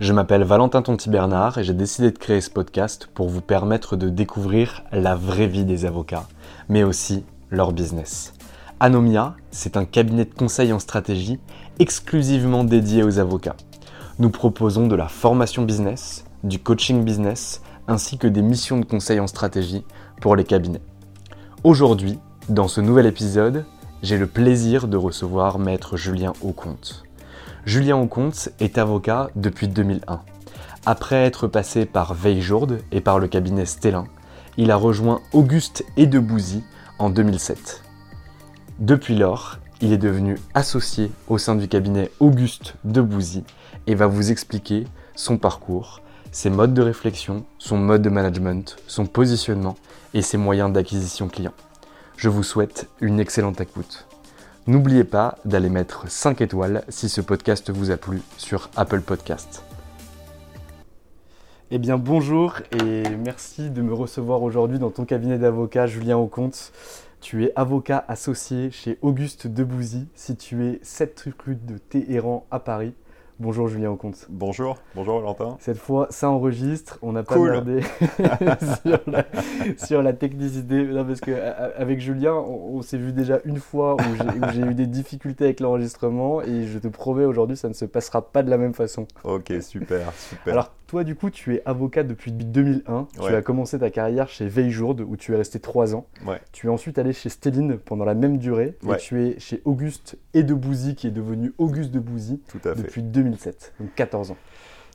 Je m'appelle Valentin Tonti Bernard et j'ai décidé de créer ce podcast pour vous permettre de découvrir la vraie vie des avocats, mais aussi leur business. Anomia, c'est un cabinet de conseil en stratégie exclusivement dédié aux avocats. Nous proposons de la formation business, du coaching business, ainsi que des missions de conseil en stratégie pour les cabinets. Aujourd'hui, dans ce nouvel épisode, j'ai le plaisir de recevoir maître Julien Aucomte. Julien Aucomte est avocat depuis 2001. Après être passé par Veiljourde et par le cabinet Stellin, il a rejoint Auguste et Debouzy en 2007. Depuis lors, il est devenu associé au sein du cabinet Auguste Debouzy et va vous expliquer son parcours, ses modes de réflexion, son mode de management, son positionnement et ses moyens d'acquisition client. Je vous souhaite une excellente écoute. N'oubliez pas d'aller mettre 5 étoiles si ce podcast vous a plu sur Apple Podcast. Eh bien bonjour et merci de me recevoir aujourd'hui dans ton cabinet d'avocat Julien Aucomte. Tu es avocat associé chez Auguste Debouzy, situé 7 rue de Téhéran à Paris. Bonjour Julien Aucomte. Bonjour, bonjour Valentin. Cette fois, ça enregistre. On n'a pas Cool. merdé sur, la, sur la technicité. Non, parce qu'avec Julien, on, on s'est vu déjà une fois où j'ai- où j'ai eu des difficultés avec l'enregistrement et je te promets aujourd'hui, ça ne se passera pas de la même façon. Ok, super, super. Alors, toi, du coup, tu es avocat depuis 2001. Tu as commencé ta carrière chez Veiljourde où tu es resté 3 ans. Ouais. Tu es ensuite allé chez Stelline pendant la même durée. Ouais. Et tu es chez Auguste et Debouzy qui est devenu Auguste à fait. depuis 2007, donc 14 ans.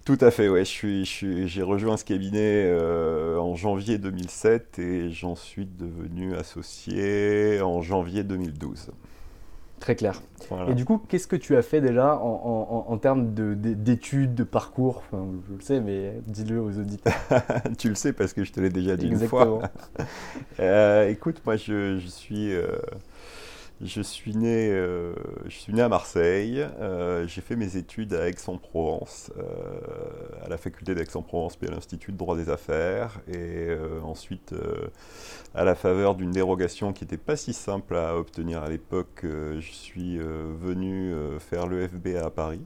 Tout à fait, ouais. Je suis, je suis- j'ai rejoint ce cabinet euh, en janvier 2007 et j'en suis devenu associé en janvier 2012. Très clair. Voilà. Et du coup, qu'est-ce que tu as fait déjà en, en- en- en termes de- de- d'études, de, parcours? Enfin, Je le sais, mais dis-le aux auditeurs. tu le sais parce que je te l'ai déjà dit Exactement. une fois. Euh, écoute, moi je, je suis, euh, je suis né, euh, je suis né à Marseille. Euh, j'ai fait mes études à Aix-en-Provence, euh, à la faculté d'Aix-en-Provence, puis à l'Institut de droit des affaires, et ensuite à la faveur d'une dérogation qui n'était pas si simple à obtenir à l'époque, je suis venu faire le FBA à Paris.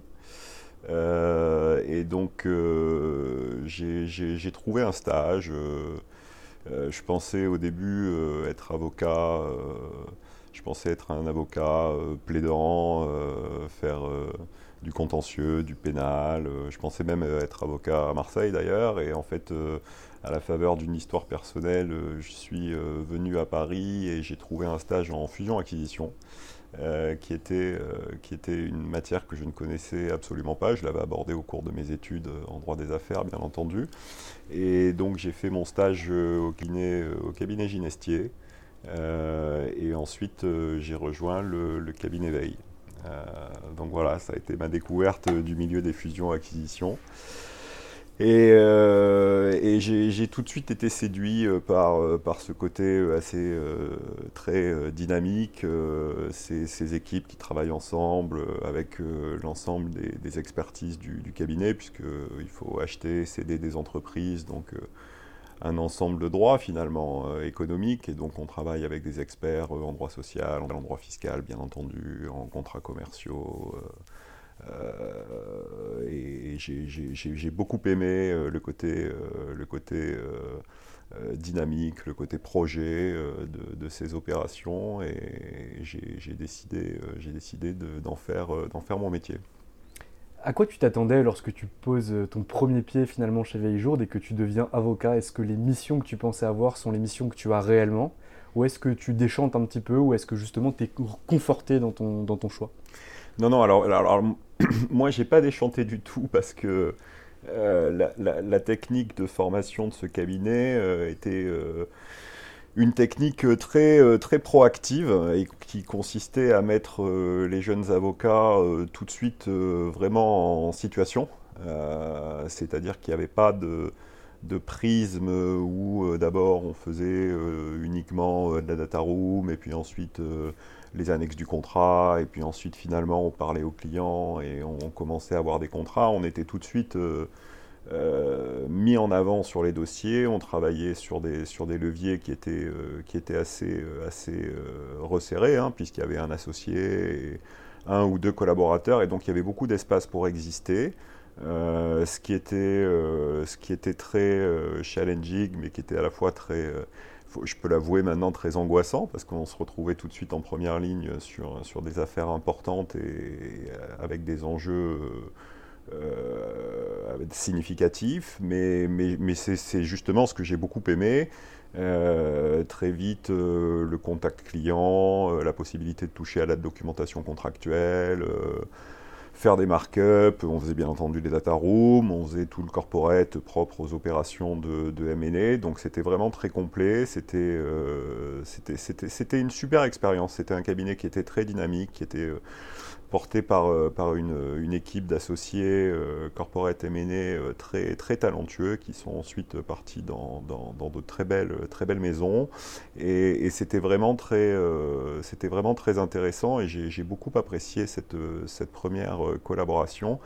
Et donc, j'ai- trouvé un stage. je pensais au début être avocat. Je pensais être un avocat euh, plaidant, euh, faire euh, du contentieux, du pénal. je pensais même être avocat à Marseille d'ailleurs. Et en fait, à la faveur d'une histoire personnelle, je suis venu à Paris et j'ai trouvé un stage en fusion-acquisition. qui, était, qui était une matière que je ne connaissais absolument pas. Je l'avais abordée au cours de mes études en droit des affaires, bien entendu. Et donc j'ai fait mon stage au au cabinet Ginestier. Euh, et ensuite euh, j'ai rejoint le, cabinet Veille. Euh, donc voilà, ça a été ma découverte du milieu des fusions-acquisitions. Et, euh, j'ai tout de suite été séduit par, par ce côté assez très dynamique, ces, équipes qui travaillent ensemble avec l'ensemble des, expertises du, du cabinet, puisqu'il faut acheter, céder des entreprises, donc un ensemble de droits finalement économiques, et donc on travaille avec des experts en droit social, en droit fiscal bien entendu, en contrats commerciaux. Euh, et j'ai beaucoup aimé euh, le côté, euh, dynamique, le côté projet de, ces opérations et j'ai décidé, d'en faire, faire mon métier. À quoi tu t'attendais lorsque tu poses ton premier pied finalement chez Veiljour et que tu deviens avocat? Est-ce que les missions que tu pensais avoir sont les missions que tu as réellement? Ou est-ce que tu déchantes un petit peu? Ou est-ce que justement tu es conforté dans ton, dans ton choix? Non, non, alors, alors moi, j'ai pas déchanté du tout parce que euh, la, technique de formation de ce cabinet euh, était euh, une technique très, très proactive et qui consistait à mettre les jeunes avocats tout de suite vraiment en situation. C'est-à-dire qu'il n'y avait pas de, de prisme où d'abord on faisait uniquement de la data room et puis ensuite les annexes du contrat, et puis ensuite finalement on parlait aux clients et on, commençait à avoir des contrats. On était tout de suite euh, euh, mis en avant sur les dossiers, on travaillait sur des, sur des leviers qui étaient, euh, qui étaient assez, assez resserrés, hein, puisqu'il y avait un associé, un ou deux collaborateurs, et donc il y avait beaucoup d'espace pour exister. ce, qui était, ce qui était très challenging, mais qui était à la fois très je peux l'avouer maintenant, très angoissant, parce qu'on se retrouvait tout de suite en première ligne sur, sur des affaires importantes et, euh, avec des enjeux euh, euh, significatifs, mais, c'est justement ce que j'ai beaucoup aimé. très vite, le contact client, la possibilité de toucher à la documentation contractuelle, faire des markups, on faisait bien entendu des data rooms, on faisait tout le corporate propre aux opérations de, de donc c'était vraiment très complet, euh, c'était une super expérience, c'était un cabinet qui était très dynamique, qui était euh, porté par, euh, par une, une équipe d'associés euh, corporate M&A euh, très, très talentueux qui sont ensuite partis dans, dans, dans de très belles, très belles maisons. Et, c'était vraiment, très, c'était vraiment très intéressant et j'ai beaucoup apprécié cette, cette première collaboration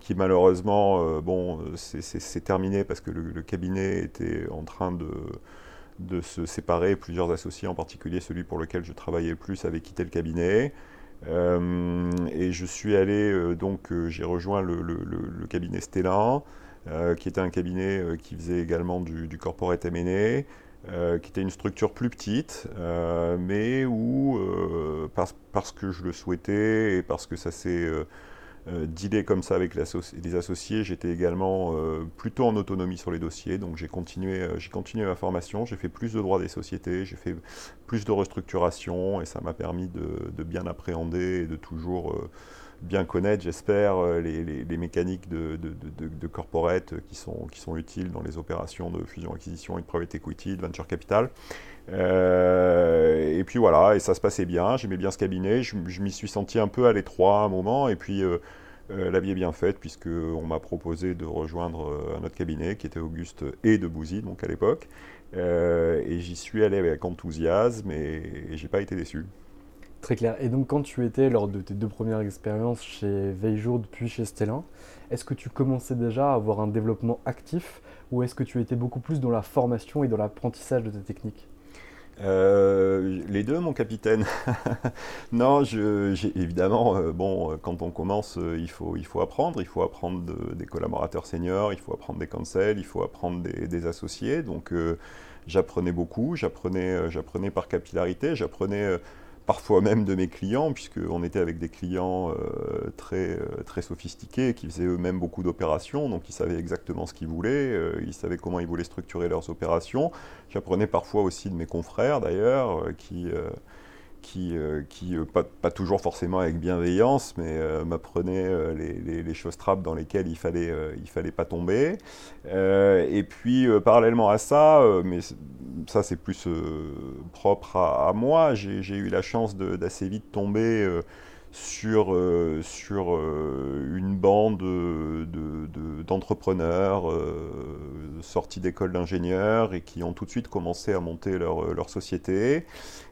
qui malheureusement, bon, c'est terminé parce que le, le, cabinet était en train de de se séparer. Plusieurs associés, en particulier celui pour lequel je travaillais plus, avaient quitté le cabinet. Euh, et je suis allé, euh, donc euh, j'ai rejoint le, cabinet Stellan, qui était un cabinet qui faisait également du, corporate M&A, qui était une structure plus petite, mais où, parce, que je le souhaitais et parce que ça s'est euh, dealer comme ça avec les associés. J'étais également euh, plutôt en autonomie sur les dossiers, donc j'ai continué, euh, j'ai continué ma formation, j'ai fait plus de droits des sociétés, j'ai fait plus de restructuration et ça m'a permis de, bien appréhender et de toujours bien connaître, j'espère, les, mécaniques de, de, corporate qui sont, qui sont utiles dans les opérations de fusion-acquisition et de private equity, de venture capital. et puis voilà, et ça se passait bien, j'aimais bien ce cabinet, je, m'y suis senti un peu à l'étroit à un moment, et puis la vie est bien faite puisqu'on m'a proposé de rejoindre euh, un autre cabinet qui était Auguste et de Bouzy, donc à l'époque. Euh, et j'y suis allé avec enthousiasme et, j'ai pas été déçu. Très clair. Et donc quand tu étais lors de tes deux premières expériences chez Veiljour puis chez Stellan, est-ce que tu commençais déjà à avoir un développement actif ou est-ce que tu étais beaucoup plus dans la formation et dans l'apprentissage de tes techniques? Euh, les deux, mon capitaine. non, je, évidemment, euh, bon, quand on commence, euh, il, faut, il faut apprendre. Il faut apprendre des collaborateurs seniors, il faut apprendre des conseils, il faut apprendre des, associés. Donc, j'apprenais beaucoup. J'apprenais, j'apprenais par capillarité. J'apprenais parfois même de mes clients, puisqu'on était avec des clients euh, très, euh, très sophistiqués, qui faisaient eux-mêmes beaucoup d'opérations, donc ils savaient exactement ce qu'ils voulaient, euh, ils savaient comment ils voulaient structurer leurs opérations. J'apprenais parfois aussi de mes confrères, d'ailleurs, qui qui, euh, qui euh, pas, toujours forcément avec bienveillance, mais euh, m'apprenait les, les, choses trappes dans lesquelles il fallait, il fallait pas tomber. et puis, parallèlement à ça, mais ça c'est plus propre à, moi, j'ai eu la chance d'assez vite tomber sur, sur une bande d'entrepreneurs de, sortis d'écoles d'ingénieurs et qui ont tout de suite commencé à monter leur, leur société.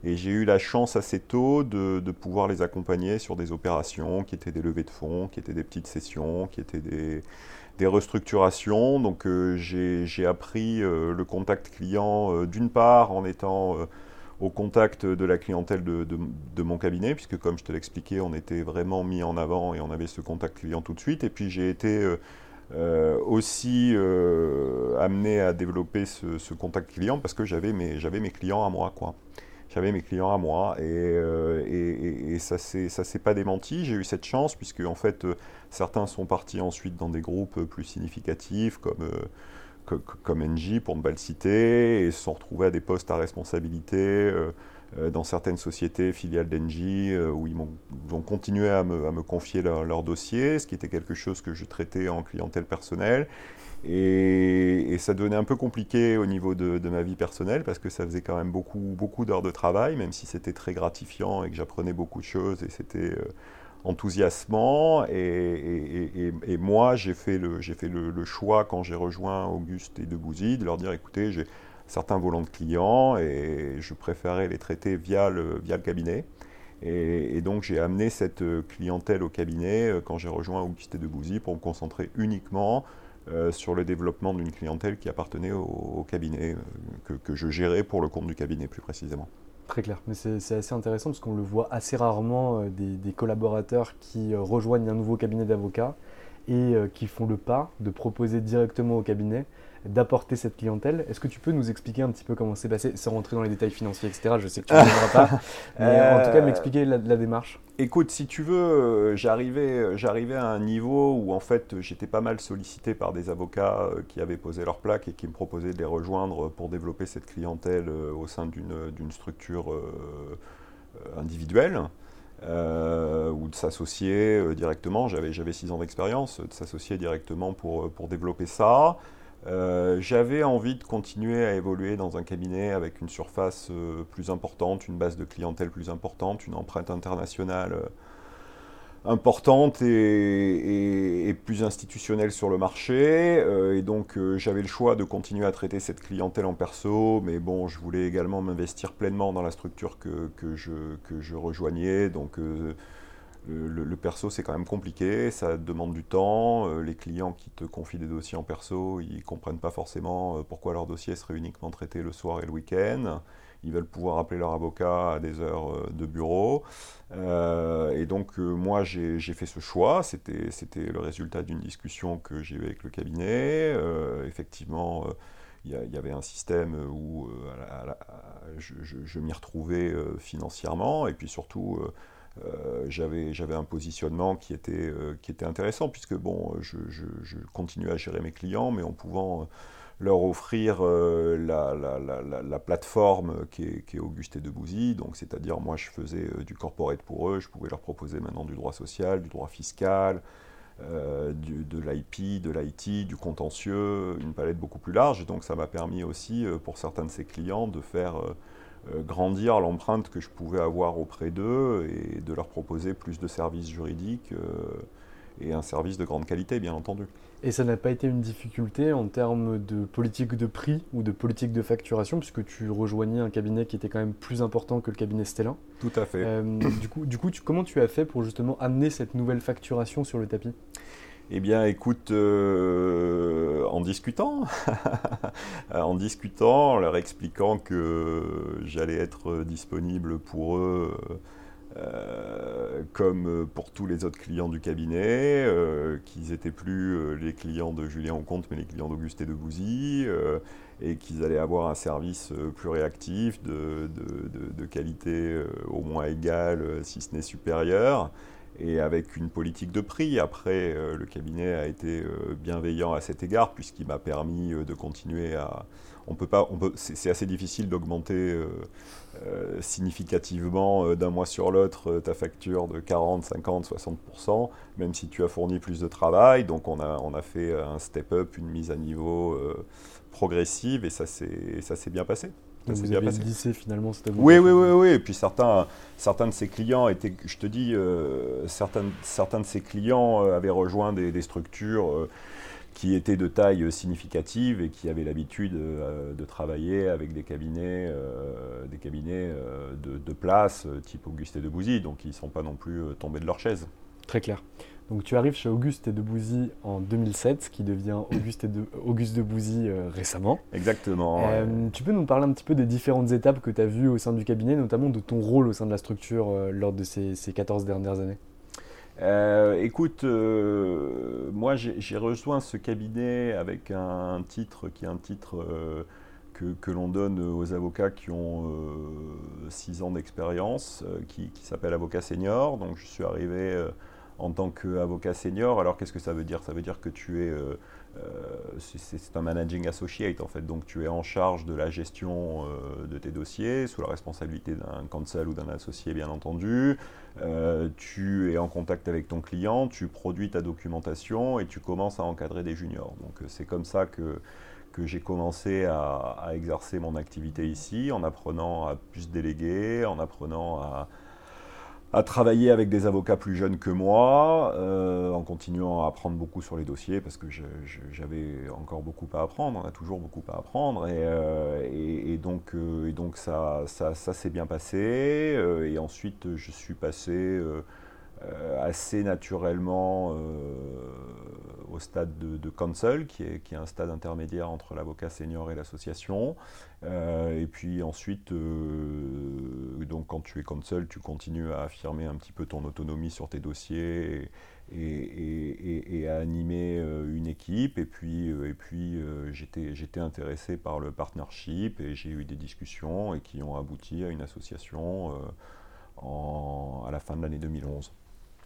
Et j'ai eu la chance assez tôt de, pouvoir les accompagner sur des opérations qui étaient des levées de fonds, qui étaient des petites sessions, qui étaient des, des restructurations. Donc euh, j'ai appris euh, le contact client euh, d'une part en étant au contact de la clientèle de, de, mon cabinet, puisque comme je te l'expliquais, on était vraiment mis en avant et on avait ce contact client tout de suite. Et puis j'ai été aussi amené à développer ce, contact client parce que j'avais mes, mes clients à moi. Quoi j'avais mes clients à moi et, euh, et, ça ne s'est pas démenti. J'ai eu cette chance puisque en fait euh, certains sont partis ensuite dans des groupes plus significatifs comme, euh, comme NJ pour ne pas le citer et se sont retrouvés à des postes à responsabilité dans certaines sociétés filiales d'Engie où ils ont, continué à me, confier leur, leur, dossier, ce qui était quelque chose que je traitais en clientèle personnelle. Et, ça devenait un peu compliqué au niveau de, ma vie personnelle parce que ça faisait quand même beaucoup, beaucoup d'heures de travail, même si c'était très gratifiant et que j'apprenais beaucoup de choses et c'était euh, enthousiasmant. Et, moi, j'ai fait, le, fait le, choix quand j'ai rejoint Auguste et Debouzy de leur dire écoutez, j'ai certains volants de clients et je préférais les traiter via le, via le cabinet. Et, donc j'ai amené cette clientèle au cabinet euh, quand j'ai rejoint Auguste et Debouzy pour me concentrer uniquement euh, sur le développement d'une clientèle qui appartenait au, cabinet, euh, que, je gérais pour le compte du cabinet plus précisément. Très clair, mais c'est assez intéressant parce qu'on le voit assez rarement euh, des, collaborateurs qui rejoignent un nouveau cabinet d'avocats et qui font le pas de proposer directement au cabinet d'apporter cette clientèle. Est-ce que tu peux nous expliquer un petit peu comment c'est passé, sans rentrer dans les détails financiers, etc. Je sais que tu ne viendras pas, mais en tout cas m'expliquer la, démarche. Écoute, si tu veux, euh, j'arrivais, j'arrivais à un niveau où en fait j'étais pas mal sollicité par des avocats euh, qui avaient posé leur plaque et qui me proposaient de les rejoindre pour développer cette clientèle euh, au sein d'une structure individuelle. ou de s'associer directement, j'avais, j'avais six ans d'expérience, de s'associer directement pour, pour développer ça. Euh, j'avais envie de continuer à évoluer dans un cabinet avec une surface euh, plus importante, une base de clientèle plus importante, une empreinte internationale euh, importante et, plus institutionnelle sur le marché. et donc j'avais le choix de continuer à traiter cette clientèle en perso, mais bon, je voulais également m'investir pleinement dans la structure que, je, que je, rejoignais. Donc le, perso, c'est quand même compliqué, ça demande du temps. Euh, les clients qui te confient des dossiers en perso, ils ne comprennent pas forcément euh, pourquoi leur dossier serait uniquement traité le soir et le week-end. Ils veulent pouvoir appeler leur avocat à des heures euh, de bureau. et donc, moi, j'ai fait ce choix. C'était le résultat d'une discussion que j'ai eue avec le cabinet. effectivement, il y, avait un système où je m'y retrouvais financièrement. Et puis surtout euh, j'avais, un positionnement qui était, euh, qui était intéressant, puisque bon, je, je, continuais à gérer mes clients, mais en pouvant euh, leur offrir la, la, la, la, plateforme qui est, Auguste et Debouzy. Donc, c'est-à-dire, moi, je faisais du corporate pour eux, je pouvais leur proposer maintenant du droit social, du droit fiscal, de l'IP, de l'IT, du contentieux, une palette beaucoup plus large. Et donc, ça m'a permis aussi, pour certains de ces clients, de faire euh, grandir l'empreinte que je pouvais avoir auprès d'eux et de leur proposer plus de services juridiques euh, et un service de grande qualité, bien entendu. Et ça n'a pas été une difficulté en termes de politique de prix ou de politique de facturation, puisque tu rejoignais un cabinet qui était quand même plus important que le cabinet Stellin. Tout à fait. Euh, du coup, du coup comment tu as fait pour justement amener cette nouvelle facturation sur le tapis? Eh bien, écoute, euh, en discutant, en discutant, leur expliquant que j'allais être disponible pour eux, euh, comme pour tous les autres clients du cabinet, euh, qu'ils n'étaient plus les clients de Julien Aucomte, mais les clients d'Auguste et de Bouzy, et qu'ils allaient avoir un service plus réactif, de, de qualité au moins égale, si ce n'est supérieure et avec une politique de prix. Après, euh, le cabinet a été euh, bienveillant à cet égard puisqu'il m'a permis euh, de continuer à. On peut pas, c'est assez difficile d'augmenter significativement d'un mois sur l'autre ta facture de 40, 50, 60 même si tu as fourni plus de travail. Donc on a, on a fait un step-up, une mise à niveau progressive et ça s'est bien passé. Donc vous avez lycée finalement cette Oui, oui, oui, oui. Et puis certains, certains de ses clients étaient, je te dis, euh, certains, certains de ses clients euh, avaient rejoint des, structures euh, qui étaient de taille significative et qui avaient l'habitude de travailler avec des cabinets, des cabinets de, de, place, type Auguste et de Bouzy, donc ils ne sont pas non plus tombés de leur chaise. Très clair. Donc tu arrives chez Auguste et de Bouzy en 2007, qui devient Auguste, et de, Auguste de Bouzy euh, récemment. Exactement. Euh, tu peux nous parler un petit peu des différentes étapes que tu as vues au sein du cabinet, notamment de ton rôle au sein de la structure euh, lors de ces, 14 dernières années? Écoute, moi j'ai rejoint ce cabinet avec un, titre qui est un titre que, l'on donne aux avocats qui ont 6 ans d'expérience, qui, qui s'appelle avocat senior. Donc je suis arrivé en tant qu'avocat senior. Alors qu'est-ce que ça veut dire? Ça veut dire que tu es, euh, euh, c'est un managing associate en fait, donc tu es en charge de la gestion euh, de tes dossiers sous la responsabilité d'un counsel ou d'un associé bien entendu. tu es en contact avec ton client, tu produis ta documentation et tu commences à encadrer des juniors. Donc c'est comme ça que j'ai commencé à, à, exercer mon activité ici, en apprenant à plus déléguer, en apprenant à, à travailler avec des avocats plus jeunes que moi, euh, en continuant à apprendre beaucoup sur les dossiers, parce que j'avais encore beaucoup à apprendre, on a toujours beaucoup à apprendre, et, euh, donc, euh, donc ça, ça, ça s'est bien passé, et ensuite je suis passé assez naturellement au stade de, de qui est, qui est, un stade intermédiaire entre l'avocat senior et l'association. Euh, et puis ensuite, donc quand tu es counsel, tu continues à affirmer un petit peu ton autonomie sur tes dossiers et, à animer une équipe. Et puis, et puis j'étais intéressé par le partnership et j'ai eu des discussions et qui ont abouti à une association à la fin de l'année 2011.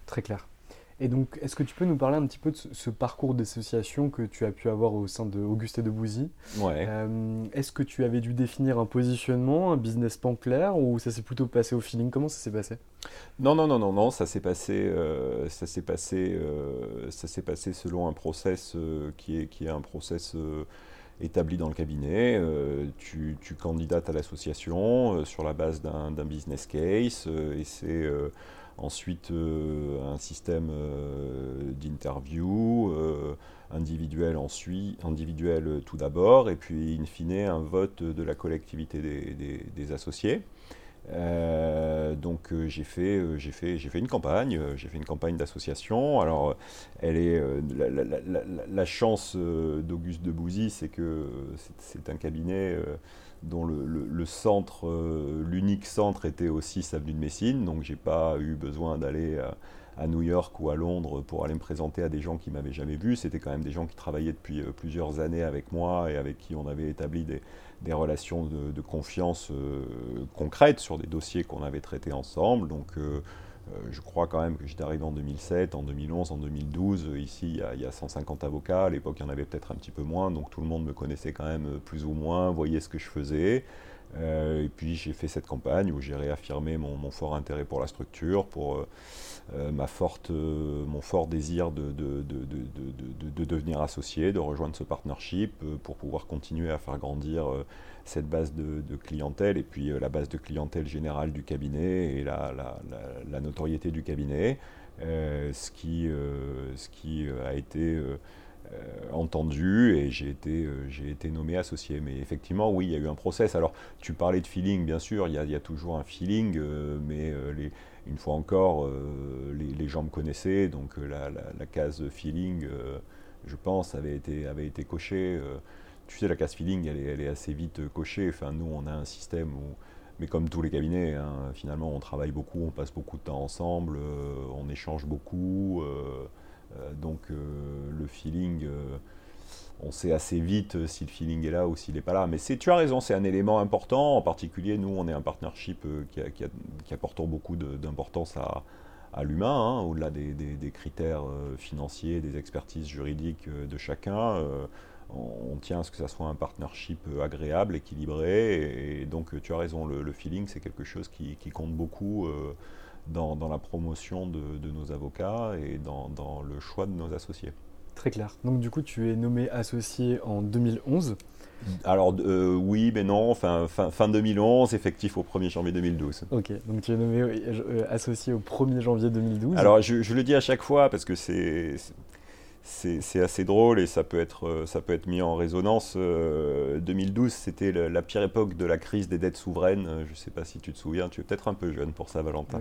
Très clair. Et donc, est-ce que tu peux nous parler un petit peu de ce, parcours d'association que tu as pu avoir au sein de Auguste et de Bouzy? Ouais. Euh, est-ce que tu avais dû définir un positionnement, un business plan clair, ou ça s'est plutôt passé au feeling? Comment ça s'est passé? Non, non, non, non, non, ça s'est passé, euh, ça s'est passé, euh, ça s'est passé selon un process qui est qui est un process établi dans le cabinet. Tu, tu, candidates à l'association sur la base d'un business case et c'est Ensuite, euh, un système euh, d'interview euh, individuel, ensuite, individuel tout d'abord, et puis in fine un vote de la collectivité des, associés. donc j'ai fait, fait, fait une campagne, j'ai fait une campagne d'association. Alors elle est la, chance d'Auguste de Bouzy, c'est que c'est un cabinet dont le, centre, euh, l'unique centre était aussi Avenue de Messine, donc j'ai pas eu besoin d'aller à, New York ou à Londres pour aller me présenter à des gens qui m'avaient jamais vu. C'était quand même des gens qui travaillaient depuis euh, plusieurs années avec moi et avec qui on avait établi des, relations de, confiance euh, concrètes sur des dossiers qu'on avait traités ensemble. Donc je crois quand même que j'étais arrivé en 2007, en 2011, en 2012. Euh, ici, il y, a, 150 avocats. À l'époque, il y en avait peut-être un petit peu moins. Donc tout le monde me connaissait quand même euh, plus ou moins, voyait ce que je faisais. et puis j'ai fait cette campagne où j'ai réaffirmé mon, fort intérêt pour la structure, pour ma forte, mon fort désir de, devenir associé, de rejoindre ce partnership, pour pouvoir continuer à faire grandir cette base de, clientèle et puis euh, la base de clientèle générale du cabinet et la, notoriété du cabinet, euh, ce, qui, euh, ce qui a été entendu et j'ai été, j'ai été nommé associé. Mais effectivement, oui, il y a eu un process. Alors, tu parlais de feeling, bien sûr, il y a, toujours un feeling, mais une fois encore, les, gens me connaissaient, donc la, la case feeling, je pense, avait été, avait été cochée tu sais, la case feeling, elle est, assez vite euh, cochée. Enfin, nous, on a un système où, mais comme tous les cabinets, hein, finalement, on travaille beaucoup, on passe beaucoup de temps ensemble, euh, on échange beaucoup. Euh, donc, le feeling, on sait assez vite si le feeling est là ou s'il n'est pas là. Mais tu as raison, c'est un élément important. En particulier, nous, on est un partnership qui, apporte beaucoup d'importance à, l'humain, hein, au-delà des, critères financiers, des expertises juridiques de chacun on, tient à ce que ça soit un partnership euh, agréable, équilibré. Et, donc, euh, tu as raison, le, feeling, c'est quelque chose qui, compte beaucoup euh, dans, la promotion de, nos avocats et dans, le choix de nos associés. Très clair. Donc, du coup, tu es nommé associé en 2011. Alors euh, oui, mais non, fin, fin, fin, 2011, effectif au 1er janvier 2012. Ok, donc tu es nommé euh, associé au 1er janvier 2012. Alors je, je, le dis à chaque fois parce que c'est c'est assez drôle et ça peut être, euh, ça peut être mis en résonance. 2012, euh, c'était la, pire époque de la crise des dettes souveraines. Euh, je ne sais pas si tu te souviens, tu es peut-être un peu jeune pour ça, Valentin.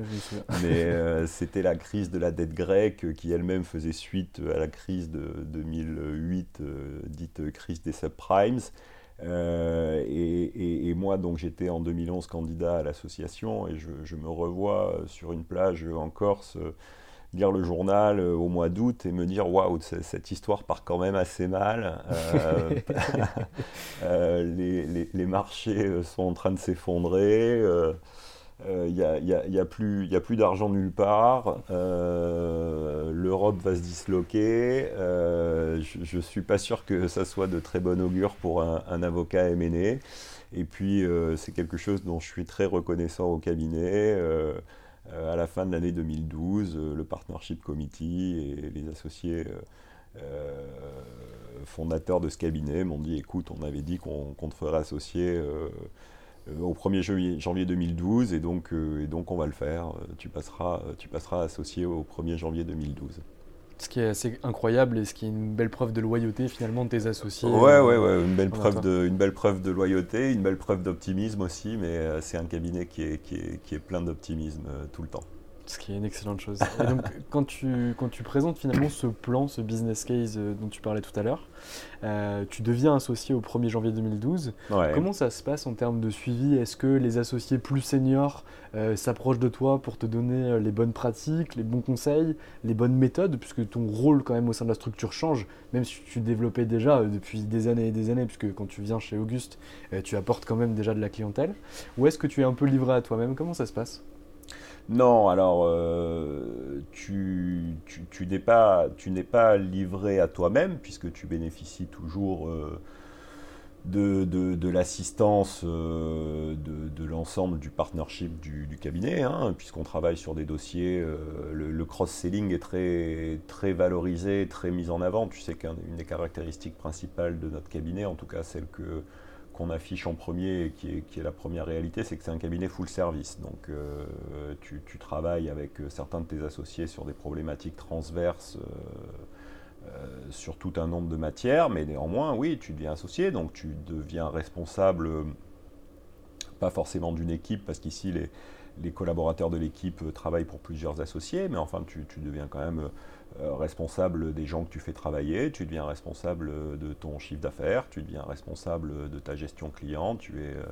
Mais c'était la crise de la dette grecque qui elle-même faisait suite à la crise de 2008, dite crise des subprimes. et, moi, donc, j'étais en 2011 candidat à l'association et je, je, me revois sur une plage en Corse lire le journal euh, au mois d'août et me dire waouh, cette histoire part quand même assez mal. Euh, euh, les, les, marchés sont en train de s'effondrer. Il n'y a, y a, y a, plus, d'argent nulle part. L'Europe va se disloquer. je ne suis pas sûr que ça soit de très bon augure pour un, avocat MNE. Et puis, c'est quelque chose dont je suis très reconnaissant au cabinet. À la fin de l'année 2012, euh, le Partnership Committee et les associés euh, fondateurs de ce cabinet m'ont dit écoute, on avait dit qu'on te ferait associer au 1er janvier 2012 et donc, et donc on va le faire. Tu passeras, tu passeras associé au 1er janvier 2012 ce qui est assez incroyable et ce qui est une belle preuve de loyauté finalement de tes associés. Ouais, ouais, ouais, une belle, preuve de, une belle preuve de loyauté, une belle preuve d'optimisme aussi, mais euh, c'est un cabinet qui est, qui est, qui est plein d'optimisme euh, tout le temps ce qui est une excellente chose. Et donc, quand tu, quand tu présentes finalement ce plan, ce business case euh, dont tu parlais tout à l'heure, euh, tu deviens associé au 1er janvier 2012. Comment ça se passe en termes de suivi? Est-ce que les associés plus seniors euh, s'approchent de toi pour te donner les bonnes pratiques, les bons conseils, les bonnes méthodes, puisque ton rôle quand même au sein de la structure change, même si tu développais déjà depuis des années et des années, puisque quand tu viens chez Auguste, tu apportes quand même déjà de la clientèle. Ou est-ce que tu es un peu livré à toi-même? Comment ça se passe? Non, alors euh, tu, n'es pas, livré à toi-même puisque tu bénéficies toujours euh, de, l'assistance euh, de, l'ensemble du partnership du, cabinet, hein, puisqu'on travaille sur des dossiers. le, cross-selling est très, très valorisé, très mis en avant. Tu sais qu'une des caractéristiques principales de notre cabinet, en tout cas celle que qu'on affiche en premier et qui est, la première réalité, c'est que c'est un cabinet full service. Donc euh, tu, travailles avec euh, certains de tes associés sur des problématiques transverses euh, sur tout un nombre de matières, mais néanmoins, oui, tu deviens associé, donc tu deviens responsable, pas forcément d'une équipe, parce qu'ici les, collaborateurs de l'équipe travaillent pour plusieurs associés, mais enfin tu, deviens quand même responsable des gens que tu fais travailler, tu deviens responsable de ton chiffre d'affaires, tu deviens responsable de ta gestion client, tu es euh,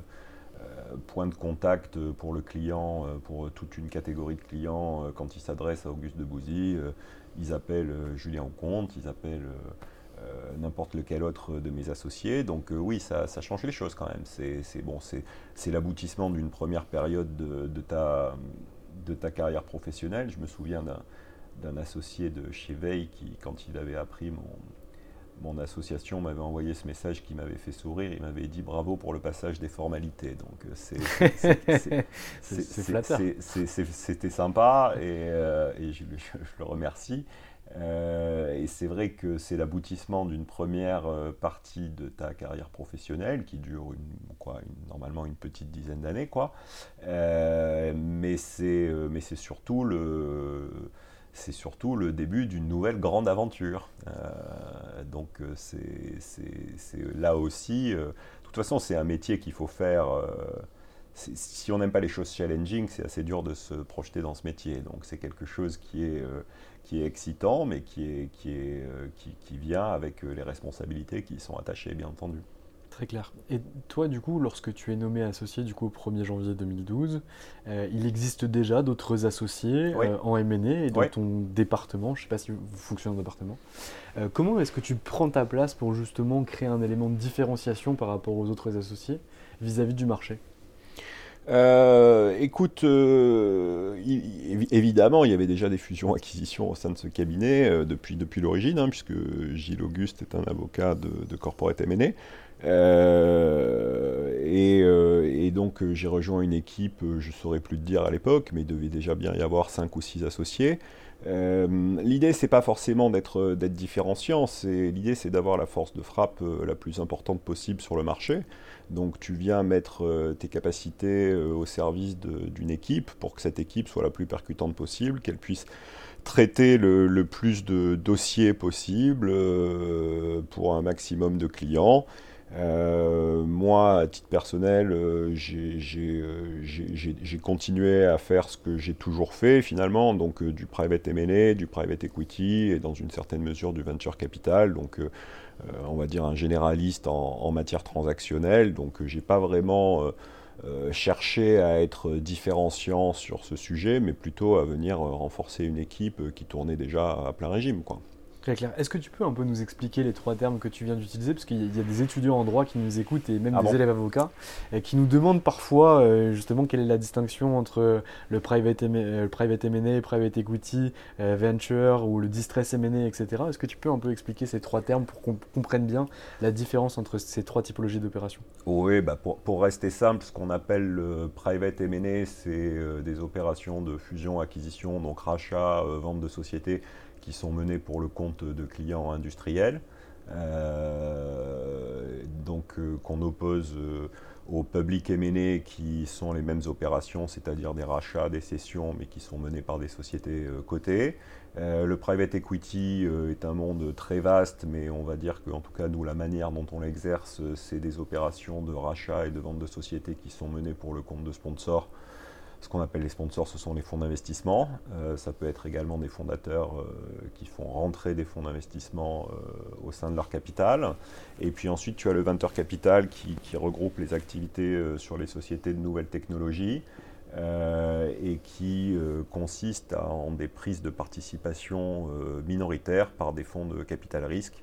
euh, point de contact pour le client, pour toute une catégorie de clients quand ils s'adressent à Auguste de Bouzy, ils appellent Julien Aucomte, ils appellent n'importe lequel autre de mes associés. Donc oui, ça, change les choses quand même. C'est bon, l'aboutissement d'une première période de, ta, de ta carrière professionnelle. Je me souviens d'un d'un associé de chez Veil qui, quand il avait appris mon, mon association, m'avait envoyé ce message qui m'avait fait sourire. Il m'avait dit bravo pour le passage des formalités. Donc C'était sympa et, euh, et je, le remercie. Euh, et c'est vrai que c'est l'aboutissement d'une première euh, partie de ta carrière professionnelle qui dure une, quoi, normalement une petite dizaine d'années. quoi. mais c'est surtout le c'est surtout le début d'une nouvelle grande aventure. Euh, donc euh, c'est là aussi, euh, de toute façon c'est un métier qu'il faut faire. si on n'aime pas les choses challenging, c'est assez dur de se projeter dans ce métier. Donc c'est quelque chose qui est, qui est excitant, mais qui, est, qui, est, qui, qui vient avec les responsabilités qui y sont attachées, bien entendu. Très clair. Et toi, du coup, lorsque tu es nommé associé du coup, au 1er janvier 2012, euh, il existe déjà d'autres associés euh, en MNE et dans ton département. Je ne sais pas si vous fonctionnez en département. Euh, comment est-ce que tu prends ta place pour justement créer un élément de différenciation par rapport aux autres associés vis-à-vis du marché? Écoute, évidemment, il y avait déjà des fusions-acquisitions au sein de ce cabinet depuis, depuis l'origine, hein, puisque Gilles Auguste est un avocat de, de corporate M&A. Euh, et, donc j'ai rejoint une équipe, je ne saurais plus te dire à l'époque, mais il devait déjà bien y avoir 5 ou 6 associés. l'idée, c'est pas forcément d'être différenciant, l'idée, c'est d'avoir la force de frappe la plus importante possible sur le marché. Donc tu viens mettre tes capacités au service d'une équipe pour que cette équipe soit la plus percutante possible, qu'elle puisse traiter le, plus de dossiers possible euh, pour un maximum de clients. Euh, moi, à titre personnel, euh, j'ai continué à faire ce que j'ai toujours fait finalement, donc du private M&A, du private equity et dans une certaine mesure du venture capital, donc on va dire un généraliste en, en matière transactionnelle. Donc j'ai pas vraiment euh, chercher à être différenciant sur ce sujet, mais plutôt à venir euh, renforcer une équipe euh, qui tournait déjà à plein régime. Quoi. Est-ce que tu peux un peu nous expliquer les trois termes que tu viens d'utiliser? Parce qu'il y a des étudiants en droit qui nous écoutent et même ah des élèves avocats et qui nous demandent parfois euh, justement quelle est la distinction entre le private, M&A, euh, private private equity, euh, venture ou le distress M&A, etc. Est-ce que tu peux un peu expliquer ces trois termes pour qu'on comprenne bien la différence entre ces trois typologies d'opérations? Oui, bah pour, pour, rester simple, ce qu'on appelle le private M&A, c'est des opérations de fusion, acquisition, donc rachat, vente de sociétés sont menées pour le compte de clients industriels, euh, donc euh, qu'on oppose euh, aux public M&A qui sont les mêmes opérations, c'est-à-dire des rachats, des cessions, mais qui sont menées par des sociétés cotées. le private equity est un monde très vaste, mais on va dire qu'en tout cas, nous, la manière dont on l'exerce, c'est des opérations de rachat et de vente de sociétés qui sont menées pour le compte de sponsors ce qu'on appelle les sponsors, ce sont les fonds d'investissement. Euh, ça peut être également des fondateurs euh, qui font rentrer des fonds d'investissement euh, au sein de leur capital. Et puis ensuite, tu as le venture capital qui, regroupe les activités sur les sociétés de nouvelles technologies et qui consiste en des prises de participation minoritaires par des fonds de capital risque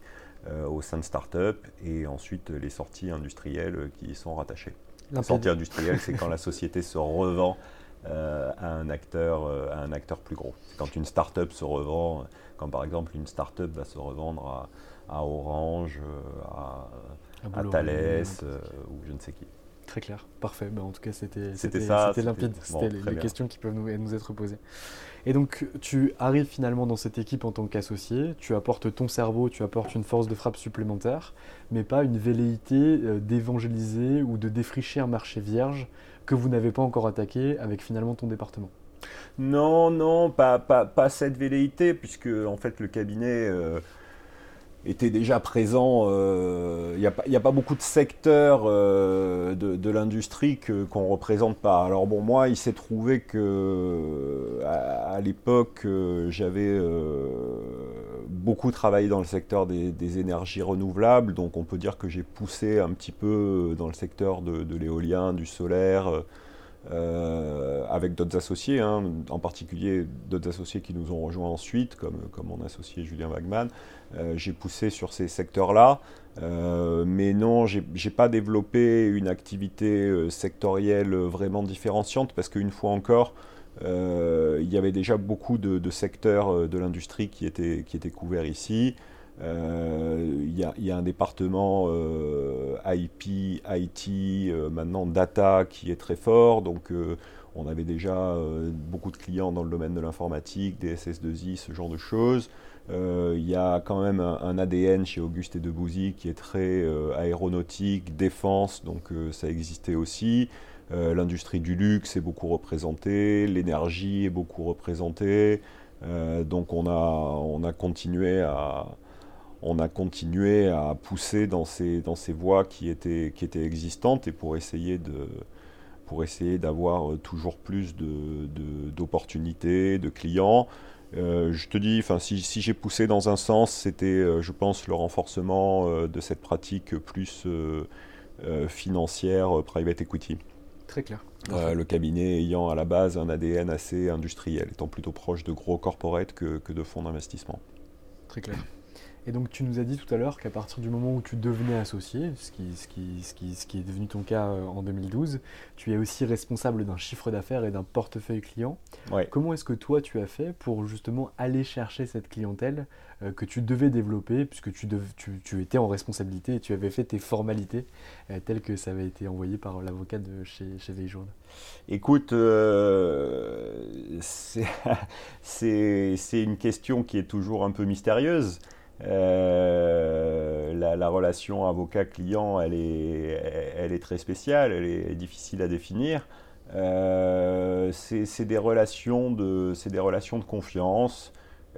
au sein de start-up et ensuite les sorties industrielles qui y sont rattachées. La sortie industrielle, c'est quand la société se revend euh, à, un acteur, euh, à un acteur plus gros. Quand une start-up se revend, quand par exemple une start-up va se revendre à, Orange, euh, à, Thales ou je ne sais qui. Très clair, parfait. Ben, en tout cas, c'était limpide. C'était les, questions qui peuvent nous, nous, être posées. Et donc, tu arrives finalement dans cette équipe en tant qu'associé, tu apportes ton cerveau, tu apportes une force de frappe supplémentaire, mais pas une velléité d'évangéliser ou de défricher un marché vierge que vous n'avez pas encore attaqué avec finalement ton département. Non, non, pas, pas, pas cette velléité, puisque en fait le cabinet euh, était déjà présent. Il euh, n'y a, pas beaucoup de secteurs euh, de, l'industrie qu'on ne représente pas. Alors bon, moi, il s'est trouvé que à, l'époque, j'avais beaucoup travaillé dans le secteur des, énergies renouvelables, donc on peut dire que j'ai poussé un petit peu dans le secteur de, l'éolien, du solaire, euh, avec d'autres associés, hein, en particulier d'autres associés qui nous ont rejoints ensuite, comme, mon associé Julien Wagman. Euh, j'ai poussé sur ces secteurs-là, euh, mais non, j'ai n'ai pas développé une activité sectorielle vraiment différenciante, parce qu'une fois encore, il y avait déjà beaucoup de, secteurs de l'industrie qui étaient couverts ici. Euh, il, y a, un département IP, IT, maintenant data qui est très fort. Donc on avait déjà beaucoup de clients dans le domaine de l'informatique, des SS2I, ce genre de choses. il y a quand même un, ADN chez Auguste et Debouzy qui est très aéronautique, défense, donc ça existait aussi. Euh, l'industrie du luxe est beaucoup représentée, l'énergie est beaucoup représentée. Euh, donc on a, on a continué à, on a continué à pousser dans ces, dans ces voies qui étaient, qui étaient existantes et pour essayer de pour essayer d'avoir toujours plus d'opportunités, de, de, clients. Euh, je te dis, si, si j'ai poussé dans un sens, c'était, je pense, le renforcement de cette pratique plus financière, private equity. Très clair. Euh, le cabinet ayant à la base un ADN assez industriel, étant plutôt proche de gros corporates que, de fonds d'investissement. Très clair. Et donc tu nous as dit tout à l'heure qu'à partir du moment où tu devenais associé, ce qui, ce qui, ce qui, ce qui est devenu ton cas euh, en 2012, tu es aussi responsable d'un chiffre d'affaires et d'un portefeuille client. Comment est-ce que toi tu as fait pour justement aller chercher cette clientèle euh, que tu devais développer puisque tu, tu, tu, étais en responsabilité et tu avais fait tes formalités euh, telles que ça avait été envoyé par l'avocat de chez, chez Veiljourne Écoute, c'est une question qui est toujours un peu mystérieuse. Euh, la, relation avocat-client, elle est, elle est très spéciale, elle est difficile à définir. Euh, c'est des, relations de, des relations de confiance.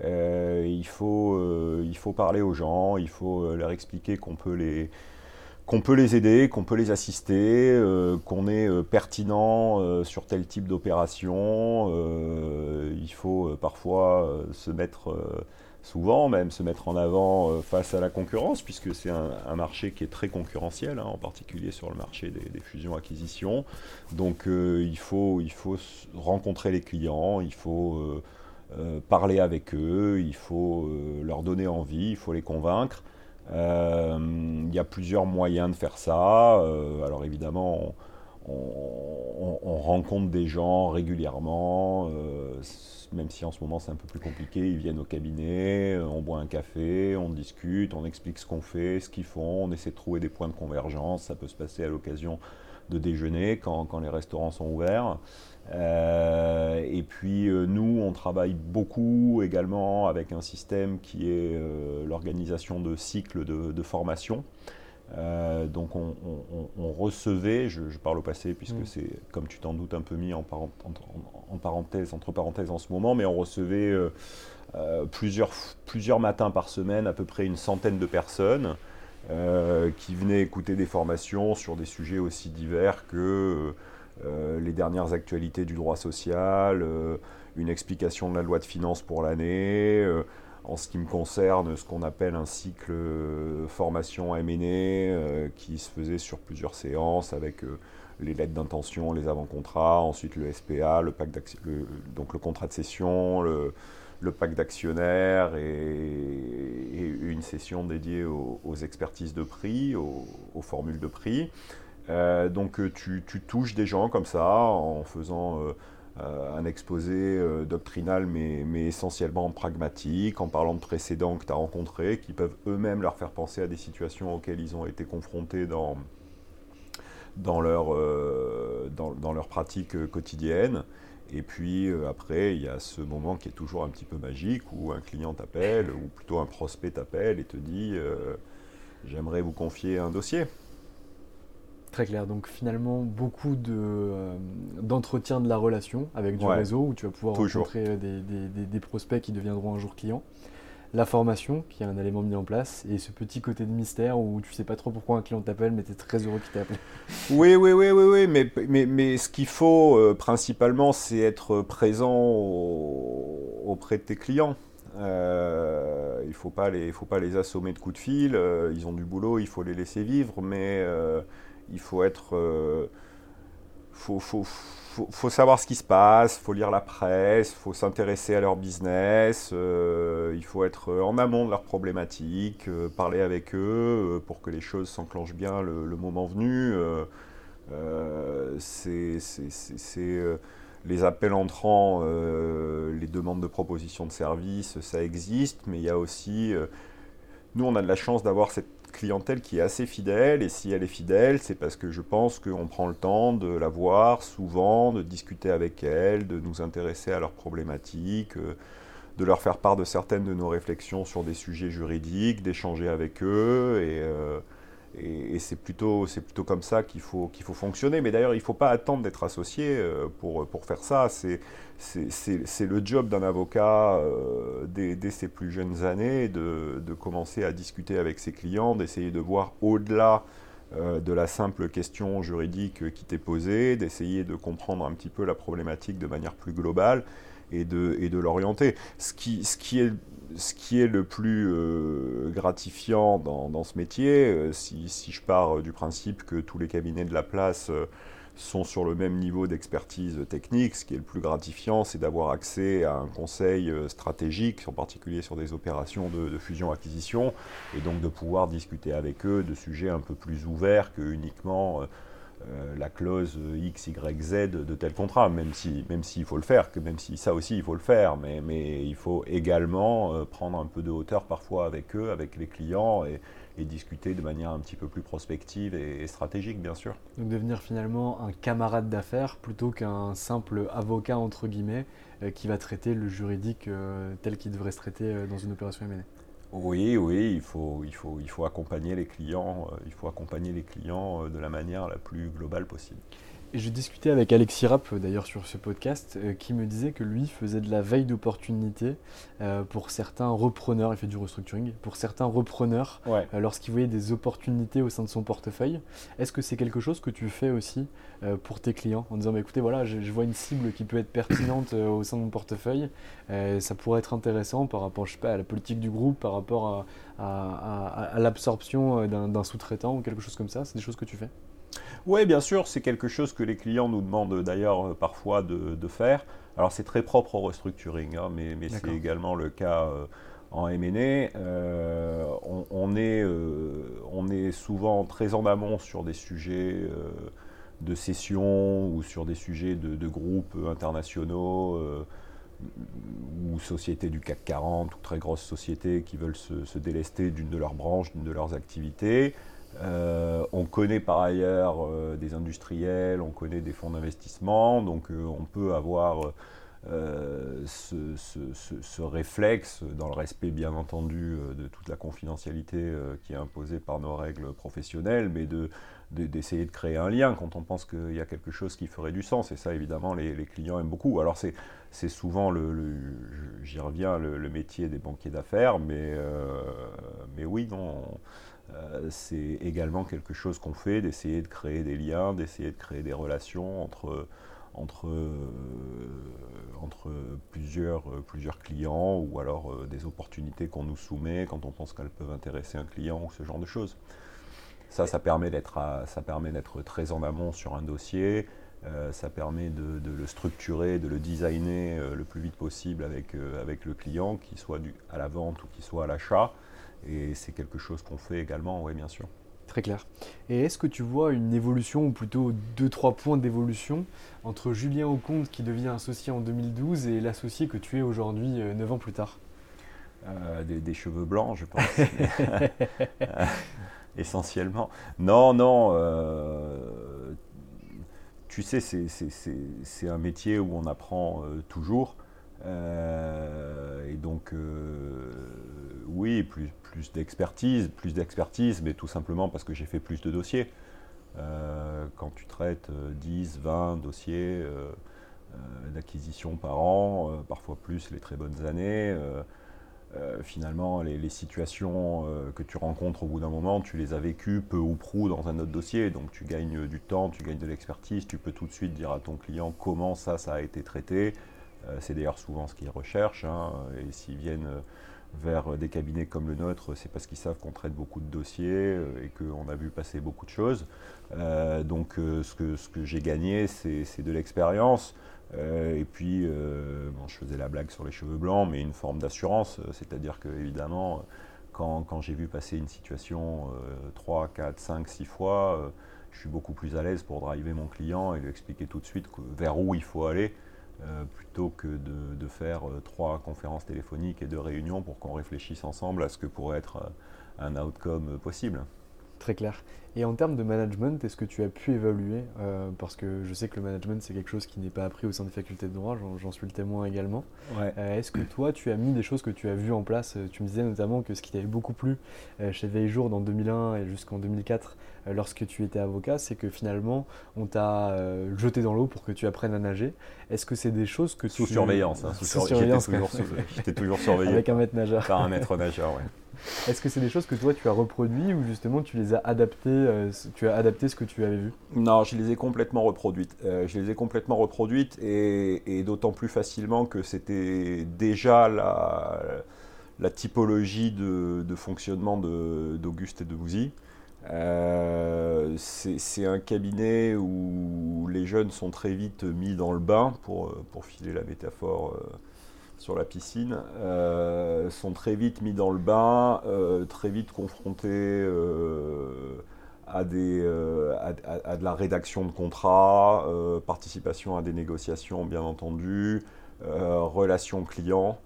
Euh, il, faut, il faut parler aux gens, il faut leur expliquer qu'on peut les, qu'on peut les aider, qu'on peut les assister, qu'on est pertinent sur tel type d'opération. il faut parfois se mettre souvent même se mettre en avant euh, face à la concurrence, puisque c'est un, marché qui est très concurrentiel, hein, en particulier sur le marché des, fusions-acquisitions. Donc euh, il, faut, il faut rencontrer les clients, il faut euh, parler avec eux, il faut leur donner envie, il faut les convaincre. Il y a plusieurs moyens de faire ça. alors évidemment, on, rencontre des gens régulièrement même si en ce moment c'est un peu plus compliqué, ils viennent au cabinet, euh, on boit un café, on discute, on explique ce qu'on fait, ce qu'ils font, on essaie de trouver des points de convergence. Ça peut se passer à l'occasion de déjeuner quand, les restaurants sont ouverts. Euh, et puis euh, nous, on travaille beaucoup également avec un système qui est l'organisation de cycles de formation. Euh, donc on, recevait, je, parle au passé puisque mm. c'est, comme tu t'en doutes, un peu mis en, parenthèse, entre parenthèses en ce moment, mais on recevait euh, euh, plusieurs, plusieurs matins par semaine à peu près une centaine de personnes qui venaient écouter des formations sur des sujets aussi divers que les dernières actualités du droit social, une explication de la loi de finances pour l'année en ce qui me concerne, ce qu'on appelle un cycle euh, formation M&A euh, qui se faisait sur plusieurs séances avec euh, les lettres d'intention, les avant-contrats, ensuite le SPA, le, pacte donc le contrat de cession, le, pacte d'actionnaires et, une session dédiée aux, expertises de prix, aux, formules de prix. donc tu, touches des gens comme ça en faisant un exposé euh, doctrinal mais, essentiellement pragmatique, en parlant de précédents que tu as rencontrés, qui peuvent eux-mêmes leur faire penser à des situations auxquelles ils ont été confrontés dans, euh, dans, leur pratique quotidienne. Et puis après, il y a ce moment qui est toujours un petit peu magique où un client t'appelle, ou plutôt un prospect t'appelle et te dit J'aimerais vous confier un dossier. Très clair. Donc finalement, beaucoup de, euh, d'entretien de la relation avec du réseau où tu vas pouvoir rencontrer euh, des, prospects qui deviendront un jour clients. La formation, qui est un élément mis en place, et ce petit côté de mystère où tu sais pas trop pourquoi un client t'appelle, mais tu es très heureux qu'il t'appelle. Oui, oui, oui, oui, oui. Mais, mais, mais ce qu'il faut euh, principalement, c'est être présent auprès de tes clients. il ne faut, faut pas les assommer de coups de fil. ils ont du boulot, il faut les laisser vivre, mais il faut être. Euh, faut, faut, faut, savoir ce qui se passe, faut lire la presse, faut s'intéresser à leur business, euh, il faut être en amont de leurs problématiques, euh, parler avec eux pour que les choses s'enclenchent bien le, moment venu. c'est les appels entrants, les demandes de propositions de services, ça existe, mais il y a aussi... nous, on a de la chance d'avoir cette clientèle qui est assez fidèle, et si elle est fidèle, c'est parce que je pense qu'on prend le temps de la voir souvent, de discuter avec elle, de nous intéresser à leurs problématiques, euh, de leur faire part de certaines de nos réflexions sur des sujets juridiques, d'échanger avec eux, et, euh, et, c'est plutôt, plutôt comme ça qu'il faut, qu'il faut fonctionner. Mais d'ailleurs, il ne faut pas attendre d'être associé euh, pour, pour faire ça. C'est, le job d'un avocat euh, dès, ses plus jeunes années de, de, commencer à discuter avec ses clients, d'essayer de voir au-delà euh, de la simple question juridique qui t'est posée, d'essayer de comprendre un petit peu la problématique de manière plus globale et de, et de l'orienter. Ce qui, ce qui est ce qui est le plus euh, gratifiant dans, ce métier, euh, si, je pars du principe que tous les cabinets de la place euh, sont sur le même niveau d'expertise technique. Ce qui est le plus gratifiant, c'est d'avoir accès à un conseil euh, stratégique, en particulier sur des opérations de, fusion-acquisition, et donc de pouvoir discuter avec eux de sujets un peu plus ouverts que uniquement... Euh, la clause X, Y, Z de tel contrat, même si, même s'il faut le faire, que même si ça aussi il faut le faire, mais, mais il faut également euh, prendre un peu de hauteur parfois avec eux, avec les clients et, discuter de manière un petit peu plus prospective et, stratégique, bien sûr. Donc devenir finalement un camarade d'affaires plutôt qu'un simple avocat entre guillemets euh, qui va traiter le juridique tel qu'il devrait se traiter dans une opération M&A. Oui, oui, il faut, il faut, il faut accompagner les clients, euh, il faut accompagner les clients euh, de la manière la plus globale possible. Je discutais avec Alexis Rapp d'ailleurs sur ce podcast euh, qui me disait que lui faisait de la veille d'opportunité euh, pour certains repreneurs, il fait du restructuring, pour certains repreneurs euh, lorsqu'il voyait des opportunités au sein de son portefeuille. Est-ce que c'est quelque chose que tu fais aussi pour tes clients en disant bah, écoutez voilà je, vois une cible qui peut être pertinente au sein de mon portefeuille, ça pourrait être intéressant par rapport je sais pas, à la politique du groupe, par rapport à l'absorption d'un sous-traitant ou quelque chose comme ça, c'est des choses que tu fais? Oui, bien sûr, c'est quelque chose que les clients nous demandent d'ailleurs euh, parfois de, faire. Alors c'est très propre au restructuring, hein, mais, c'est également le cas euh, en M&A. Euh, on, est, souvent très en amont sur des sujets de cession ou sur des sujets de, groupes internationaux ou sociétés du CAC 40 ou très grosses sociétés qui veulent se, se délester d'une de leurs branches, d'une de leurs activités. Euh, on connaît par ailleurs euh, des industriels, on connaît des fonds d'investissement, donc euh, on peut avoir ce, réflexe, dans le respect bien entendu de toute la confidentialité qui est imposée par nos règles professionnelles, mais d'essayer de, créer un lien quand on pense qu'il y a quelque chose qui ferait du sens. Et ça, évidemment, les, clients aiment beaucoup. Alors, c'est souvent, le, j'y reviens, le, métier des banquiers d'affaires, mais, mais oui, non. Euh, c'est également quelque chose qu'on fait, d'essayer de créer des liens, d'essayer de créer des relations entre, entre, euh, plusieurs, euh, plusieurs clients ou alors des opportunités qu'on nous soumet quand on pense qu'elles peuvent intéresser un client ou ce genre de choses. Ça, ça permet d'être, très en amont sur un dossier, ça permet de, le structurer, de le designer le plus vite possible avec, avec le client, qu'il soit à la vente ou qu'il soit à l'achat. Et c'est quelque chose qu'on fait également, oui, bien sûr. Très clair. Et est-ce que tu vois une évolution, ou plutôt deux, trois points d'évolution, entre Julien Aucomte qui devient associé en 2012 et l'associé que tu es aujourd'hui, 9 euh, ans plus tard? Euh, des, cheveux blancs, je pense. essentiellement. Non, non. Euh, tu sais, c'est un métier où on apprend toujours. et donc, oui, plus, plus d'expertise, plus d'expertise, mais tout simplement parce que j'ai fait plus de dossiers. Euh, quand tu traites 10, euh, 20 dossiers euh, d'acquisition par an, parfois plus les très bonnes années, finalement les, situations que tu rencontres au bout d'un moment, tu les as vécues peu ou prou dans un autre dossier, donc tu gagnes du temps, tu gagnes de l'expertise, tu peux tout de suite dire à ton client comment ça, ça a été traité. C'est d'ailleurs souvent ce qu'ils recherchent, hein, et s'ils viennent vers des cabinets comme le nôtre, c'est parce qu'ils savent qu'on traite beaucoup de dossiers euh, et qu'on a vu passer beaucoup de choses. Euh, donc euh, ce que, j'ai gagné, c'est de l'expérience. et puis, je faisais la blague sur les cheveux blancs, mais une forme d'assurance, c'est-à-dire que évidemment, quand, quand j'ai vu passer une situation 3, 4, 5, 6 fois, je suis beaucoup plus à l'aise pour driver mon client et lui expliquer tout de suite vers où il faut aller. Euh, plutôt que de, faire euh, trois conférences téléphoniques et deux réunions pour qu'on réfléchisse ensemble à ce que pourrait être euh, un outcome possible. Très clair. Et en termes de management, est-ce que tu as pu évaluer Parce que je sais que le management, c'est quelque chose qui n'est pas appris au sein des facultés de droit, j'en suis le témoin également. est-ce que toi, tu as mis des choses que tu as vues en place Tu me disais notamment que ce qui t'avait beaucoup plu chez Veiljour dans 2001 et jusqu'en 2004, euh, lorsque tu étais avocat, c'est que finalement, on t'a euh, jeté dans l'eau pour que tu apprennes à nager. Est-ce que c'est des choses que sous surveillance, hein, sous, surveillance, j'étais toujours, surveillé avec un maître nageur. Par un maître nageur, ouais. Est-ce que c'est des choses que toi tu as reproduites ou justement tu les as adaptées, euh, tu as adapté ce que tu avais vu? Non, je les ai complètement reproduites. je les ai complètement reproduites et, d'autant plus facilement que c'était déjà la, typologie de, fonctionnement d'Auguste et de Bouzy. c'est un cabinet où les jeunes sont très vite mis dans le bain, pour filer la métaphore sur la piscine, sont très vite mis dans le bain, très vite confrontés à, des, à, de la rédaction de contrats, participation à des négociations bien entendu, relations clients.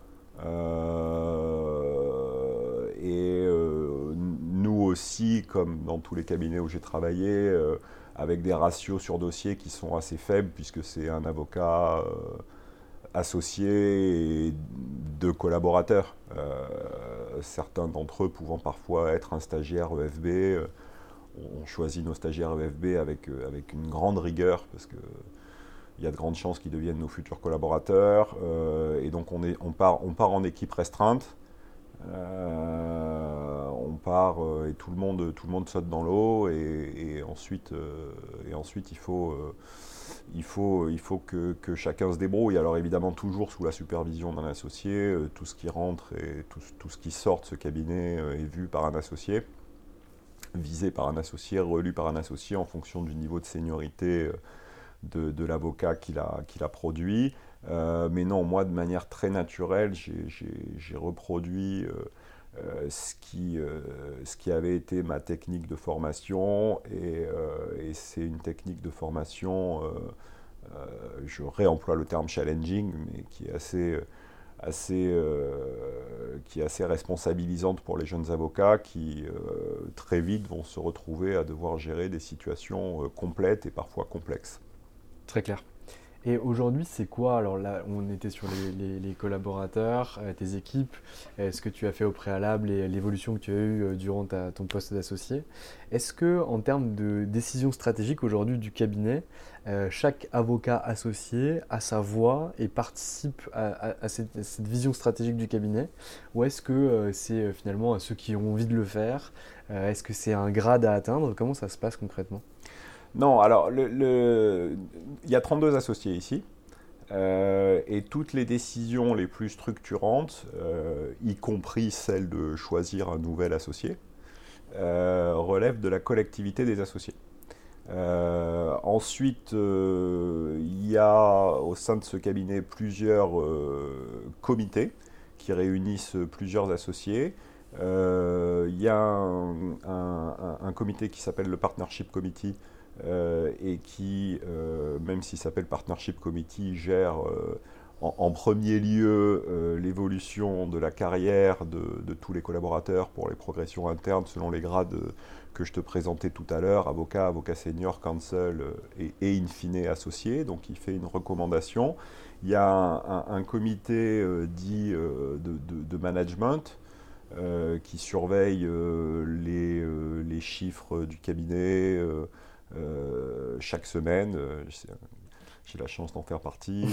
Euh, et euh, nous aussi, comme dans tous les cabinets où j'ai travaillé, euh, avec des ratios sur dossier qui sont assez faibles, puisque c'est un avocat associé et deux collaborateurs. certains d'entre eux pouvant parfois être un stagiaire EFB. On choisit nos stagiaires EFB avec, avec une grande rigueur, parce que il y a de grandes chances qu'ils deviennent nos futurs collaborateurs. Euh, et donc on, part, en équipe restreinte. Euh, on part euh, et tout le monde, saute dans l'eau et, ensuite, et ensuite il faut, que, chacun se débrouille. Alors évidemment toujours sous la supervision d'un associé, tout ce qui rentre et tout, ce qui sort de ce cabinet est vu par un associé, visé par un associé, relu par un associé en fonction du niveau de seniorité de, l'avocat qui l'a produit. Euh, mais non, moi, de manière très naturelle, j'ai reproduit euh, euh, ce, qui, ce qui avait été ma technique de formation. Et, c'est une technique de formation, je réemploie le terme challenging, mais qui est assez assez, qui est assez responsabilisante pour les jeunes avocats qui très vite vont se retrouver à devoir gérer des situations complètes et parfois complexes. Très clair. Et aujourd'hui, c'est quoi? Alors là, on était sur les, collaborateurs, euh, tes équipes, euh, ce que tu as fait au préalable et l'évolution que tu as eue euh, durant ton poste d'associé? Est-ce que, en termes de décision stratégique aujourd'hui du cabinet, chaque avocat associé a sa voix et participe à, cette, vision stratégique du cabinet? Ou est-ce que c'est finalement à ceux qui ont envie de le faire Est-ce que c'est un grade à atteindre? Comment ça se passe concrètement? Non, alors, il y a 32 associés ici. Euh, et toutes les décisions les plus structurantes, euh, y compris celle de choisir un nouvel associé, euh, relèvent de la collectivité des associés. ensuite, il y a au sein de ce cabinet plusieurs comités qui réunissent plusieurs associés. Il y a un comité qui s'appelle le Partnership Committee et qui, euh, même s'il s'appelle Partnership Committee, gère euh, en, premier lieu l'évolution de la carrière de, tous les collaborateurs pour les progressions internes selon les grades que je te présentais tout à l'heure, avocat, avocat senior, counsel et, in fine associé. Donc il fait une recommandation. Il y a un, comité dit de, management qui surveille les, chiffres du cabinet, euh, chaque semaine. Euh, j'ai la chance d'en faire partie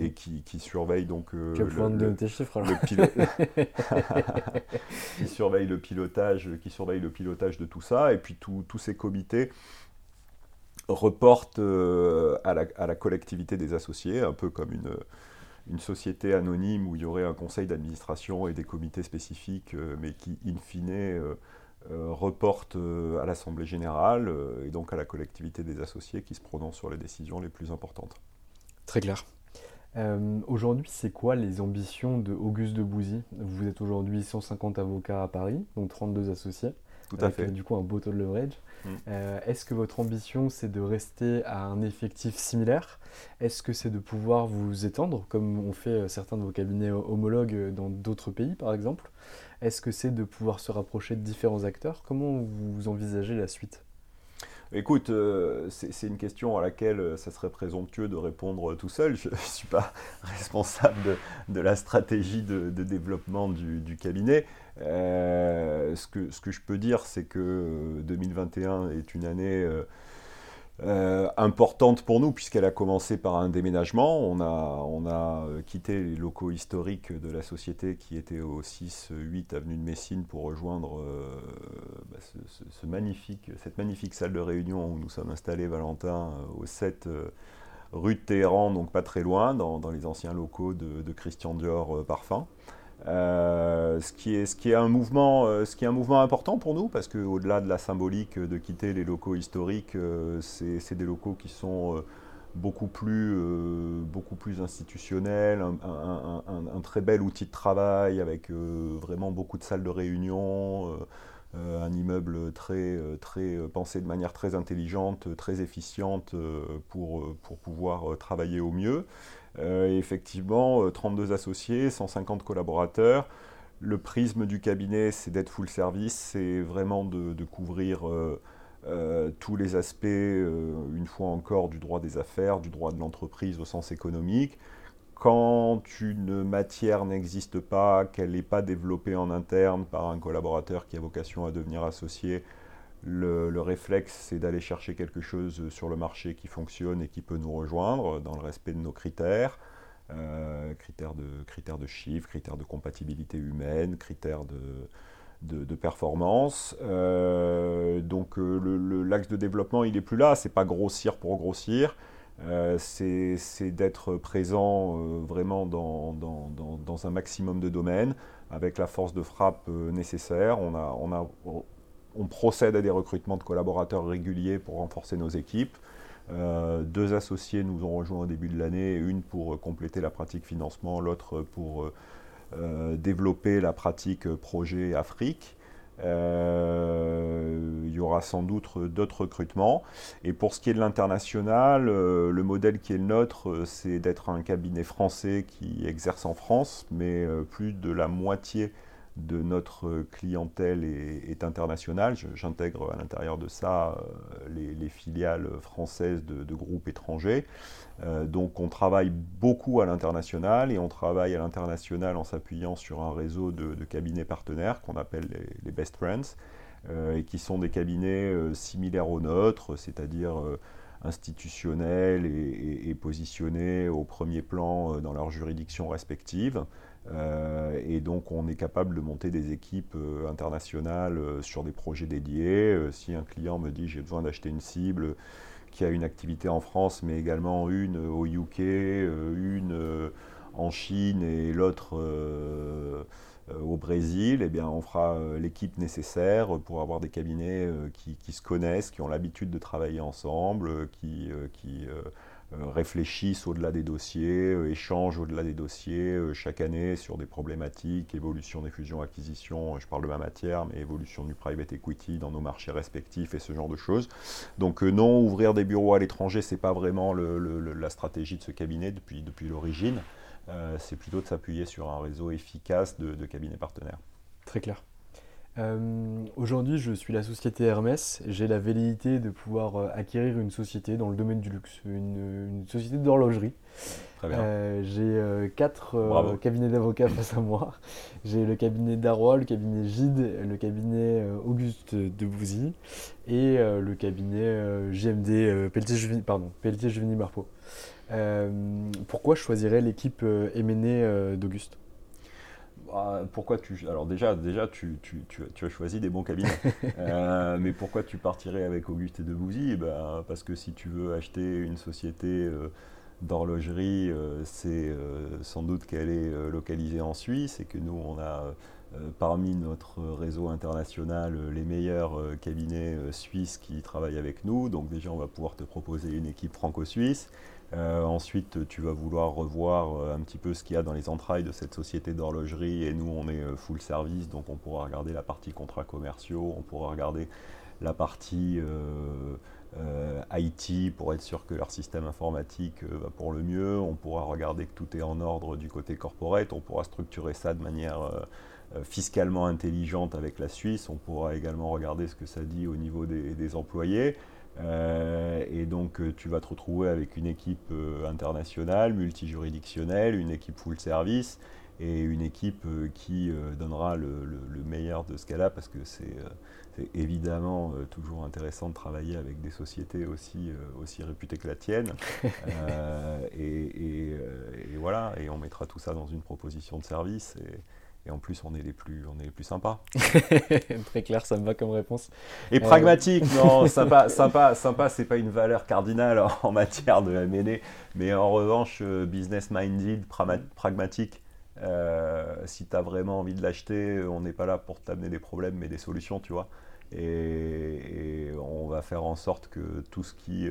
et, qui, surveille donc euh, le, de tes chiffres, qui surveille le pilotage qui surveille le pilotage de tout ça et puis tous ces comités reportent à, la, collectivité des associés un peu comme une, une société anonyme où il y aurait un conseil d'administration et des comités spécifiques mais qui in fine euh, reporte euh, à l'Assemblée générale euh, et donc à la collectivité des associés qui se prononcent sur les décisions les plus importantes. Très clair. aujourd'hui, c'est quoi les ambitions de Auguste de Bouzy Vous êtes aujourd'hui 150 avocats à Paris, donc 32 associés. Tout à fait. Du coup, un beau taux de leverage. Mm. Est-ce que votre ambition, c'est de rester à un effectif similaire? Est-ce que c'est de pouvoir vous étendre, comme ont fait certains de vos cabinets homologues dans d'autres pays, par exemple? Est-ce que c'est de pouvoir se rapprocher de différents acteurs? Comment vous envisagez la suite? Écoute, euh, c'est une question à laquelle euh, ça serait présomptueux de répondre tout seul. Je ne suis pas responsable de, la stratégie de, développement du, cabinet. Euh, ce, que, je peux dire, c'est que 2021 est une année euh, importante pour nous puisqu'elle a commencé par un déménagement. On a, euh, quitté les locaux historiques de la société qui était au 6-8 avenue de Messine pour rejoindre euh, bah, cette magnifique salle de réunion où nous sommes installés, Valentin, au 7 rue de Téhéran, donc pas très loin, dans, les anciens locaux de, Christian Dior Parfum. Ce, qui est, ce, qui est un mouvement, important pour nous, parce qu'au-delà de la symbolique de quitter les locaux historiques, c'est des locaux qui sont beaucoup plus, beaucoup plus institutionnels, un, très bel outil de travail avec vraiment beaucoup de salles de réunion. Euh, un immeuble très, euh, très euh, pensé de manière très intelligente, très efficiente pour, pour pouvoir travailler au mieux. effectivement, 32 associés, 150 collaborateurs. Le prisme du cabinet, c'est d'être full service, c'est vraiment de couvrir tous les aspects, une fois encore, du droit des affaires, du droit de l'entreprise au sens économique quand une matière n'existe pas, qu'elle n'est pas développée en interne par un collaborateur qui a vocation à devenir associé, le, réflexe, c'est d'aller chercher quelque chose sur le marché qui fonctionne et qui peut nous rejoindre dans le respect de nos critères. Euh, critères, de, critères de chiffres, critères de compatibilité humaine, critères de, de, performance. Euh, donc euh, l'axe de développement, il n'est plus là, c'est pas grossir pour grossir, euh, c'est d'être présent vraiment dans, un maximum de domaines avec la force de frappe nécessaire. On, procède à des recrutements de collaborateurs réguliers pour renforcer nos équipes. deux associés nous ont rejoints au début de l'année, une pour compléter la pratique financement, l'autre pour développer la pratique projet Afrique. Euh, il y aura sans doute d'autres recrutements. Et pour ce qui est de l'international, euh, le modèle qui est le nôtre, euh, c'est d'être un cabinet français qui exerce en France, mais plus de la moitié de notre clientèle est, internationale. J'intègre à l'intérieur de ça les, filiales françaises de groupes étrangers. Euh, donc on travaille beaucoup à l'international et on travaille à l'international en s'appuyant sur un réseau de, cabinets partenaires qu'on appelle les, Best Friends euh, et qui sont des cabinets euh, similaires aux nôtres, c'est-à-dire institutionnels et, positionnés au premier plan dans leurs juridictions respectives. Et donc on est capable de monter des équipes internationales sur des projets dédiés. si un client me dit j'ai besoin d'acheter une cible, qui a une activité en France, mais également une au UK, euh, une euh, en Chine et l'autre euh, au Brésil, eh bien, on fera l'équipe nécessaire pour avoir des cabinets qui, se connaissent, qui ont l'habitude de travailler ensemble, qui, euh, réfléchissent au-delà des dossiers, euh, échangent au-delà des dossiers euh, chaque année sur des problématiques, évolution des fusions-acquisitions, je parle de ma matière, mais évolution du private equity dans nos marchés respectifs et ce genre de choses. Donc non, ouvrir des bureaux à l'étranger, ce n'est pas vraiment la stratégie de ce cabinet depuis, depuis l'origine. c'est plutôt de s'appuyer sur un réseau efficace de cabinets partenaires. Très clair. Euh, aujourd'hui, je suis la société Hermès. J'ai la velléité de pouvoir euh, acquérir une société dans le domaine du luxe, une, société d'horlogerie. Euh, j'ai quatre cabinets d'avocats face à moi. J'ai le cabinet Darrois, le cabinet Gide, le cabinet Auguste de Bouzy et le cabinet GMD Pelletier-Juvigny pardon, Pelletier Marpeau. pourquoi je choisirais l'équipe M&A d'Auguste? Ah, pourquoi tu. Alors, déjà, déjà tu, as choisi des bons cabinets. Euh, mais pourquoi tu partirais avec Auguste et Debouzy? Eh ben, Parce que si tu veux acheter une société euh, d'horlogerie, euh, c'est sans doute qu'elle est localisée en Suisse et que nous, on a parmi notre réseau international les meilleurs cabinets suisses qui travaillent avec nous. Donc, déjà, on va pouvoir te proposer une équipe franco-suisse. Euh, ensuite, tu vas vouloir revoir euh, un petit peu ce qu'il y a dans les entrailles de cette société d'horlogerie. Et nous, on est euh, full service, donc on pourra regarder la partie contrats commerciaux, on pourra regarder la partie IT pour être sûr que leur système informatique va pour le mieux. On pourra regarder que tout est en ordre du côté corporate. On pourra structurer ça de manière fiscalement intelligente avec la Suisse. On pourra également regarder ce que ça dit au niveau des employés. Euh, et donc euh, tu vas te retrouver avec une équipe euh, internationale, multijuridictionnelle, une équipe full service et une équipe qui donnera le, meilleur de ce qu'elle a parce que c'est évidemment toujours intéressant de travailler avec des sociétés aussi, aussi réputées que la tienne. et, voilà, et on mettra tout ça dans une proposition de service. Et, et en plus, on est les plus, on est les plus sympas. Très clair, ça me va comme réponse. Et pragmatique, non, sympa, sympa, sympa, c'est pas une valeur cardinale en matière de M&A, mais en revanche, euh, business minded, pragmatique. si tu as vraiment envie de l'acheter, on n'est pas là pour t'amener des problèmes, mais des solutions, tu vois. Et, on va faire en sorte que tout ce qui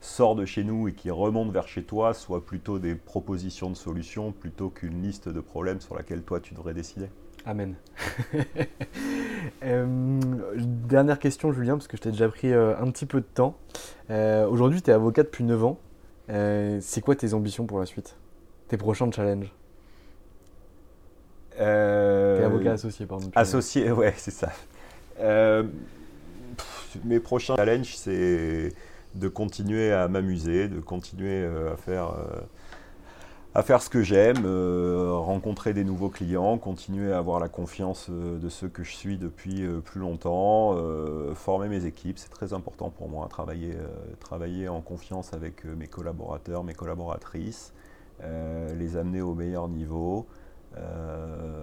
sort de chez nous et qui remonte vers chez toi soit plutôt des propositions de solutions plutôt qu'une liste de problèmes sur laquelle toi tu devrais décider. Amen. Euh, dernière question, Julien, parce que je t'ai déjà pris euh, un petit peu de temps. Euh, aujourd'hui, tu es avocat depuis 9 ans. c'est quoi tes ambitions pour la suite? Tes prochains challenges? Tu es avocat associé, pardon. Associé, ouais, c'est ça. mes prochains challenges, c'est de continuer à m'amuser, de continuer à faire à faire ce que j'aime, euh, rencontrer des nouveaux clients, continuer à avoir la confiance euh, de ceux que je suis depuis euh, plus longtemps, former mes équipes, c'est très important pour moi, travailler, travailler en confiance avec mes collaborateurs, mes collaboratrices, les amener au meilleur niveau,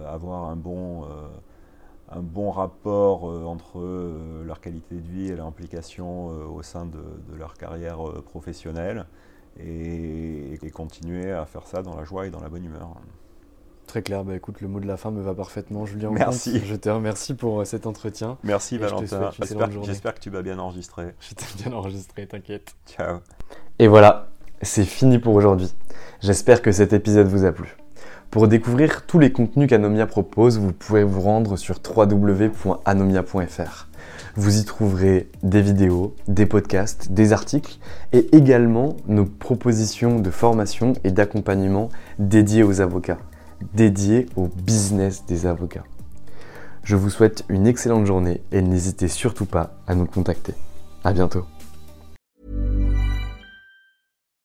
avoir un bon, un bon rapport entre leur qualité de vie et leur implication au sein de leur carrière professionnelle et, continuer à faire ça dans la joie et dans la bonne humeur. Très clair, bah écoute, le mot de la fin me va parfaitement, Julien. Merci. Je te remercie pour euh, cet entretien. Merci Valentin. J'espère que tu vas bien enregistrer. Je t'ai bien enregistré, t'inquiète. Ciao. Et voilà, c'est fini pour aujourd'hui. J'espère que cet épisode vous a plu. Pour découvrir tous les contenus qu'Anomia propose, vous pouvez vous rendre sur www.anomia.fr. Vous y trouverez des vidéos, des podcasts, des articles et également nos propositions de formation et d'accompagnement dédiées aux avocats, dédiées au business des avocats. Je vous souhaite une excellente journée et n'hésitez surtout pas à nous contacter. À bientôt.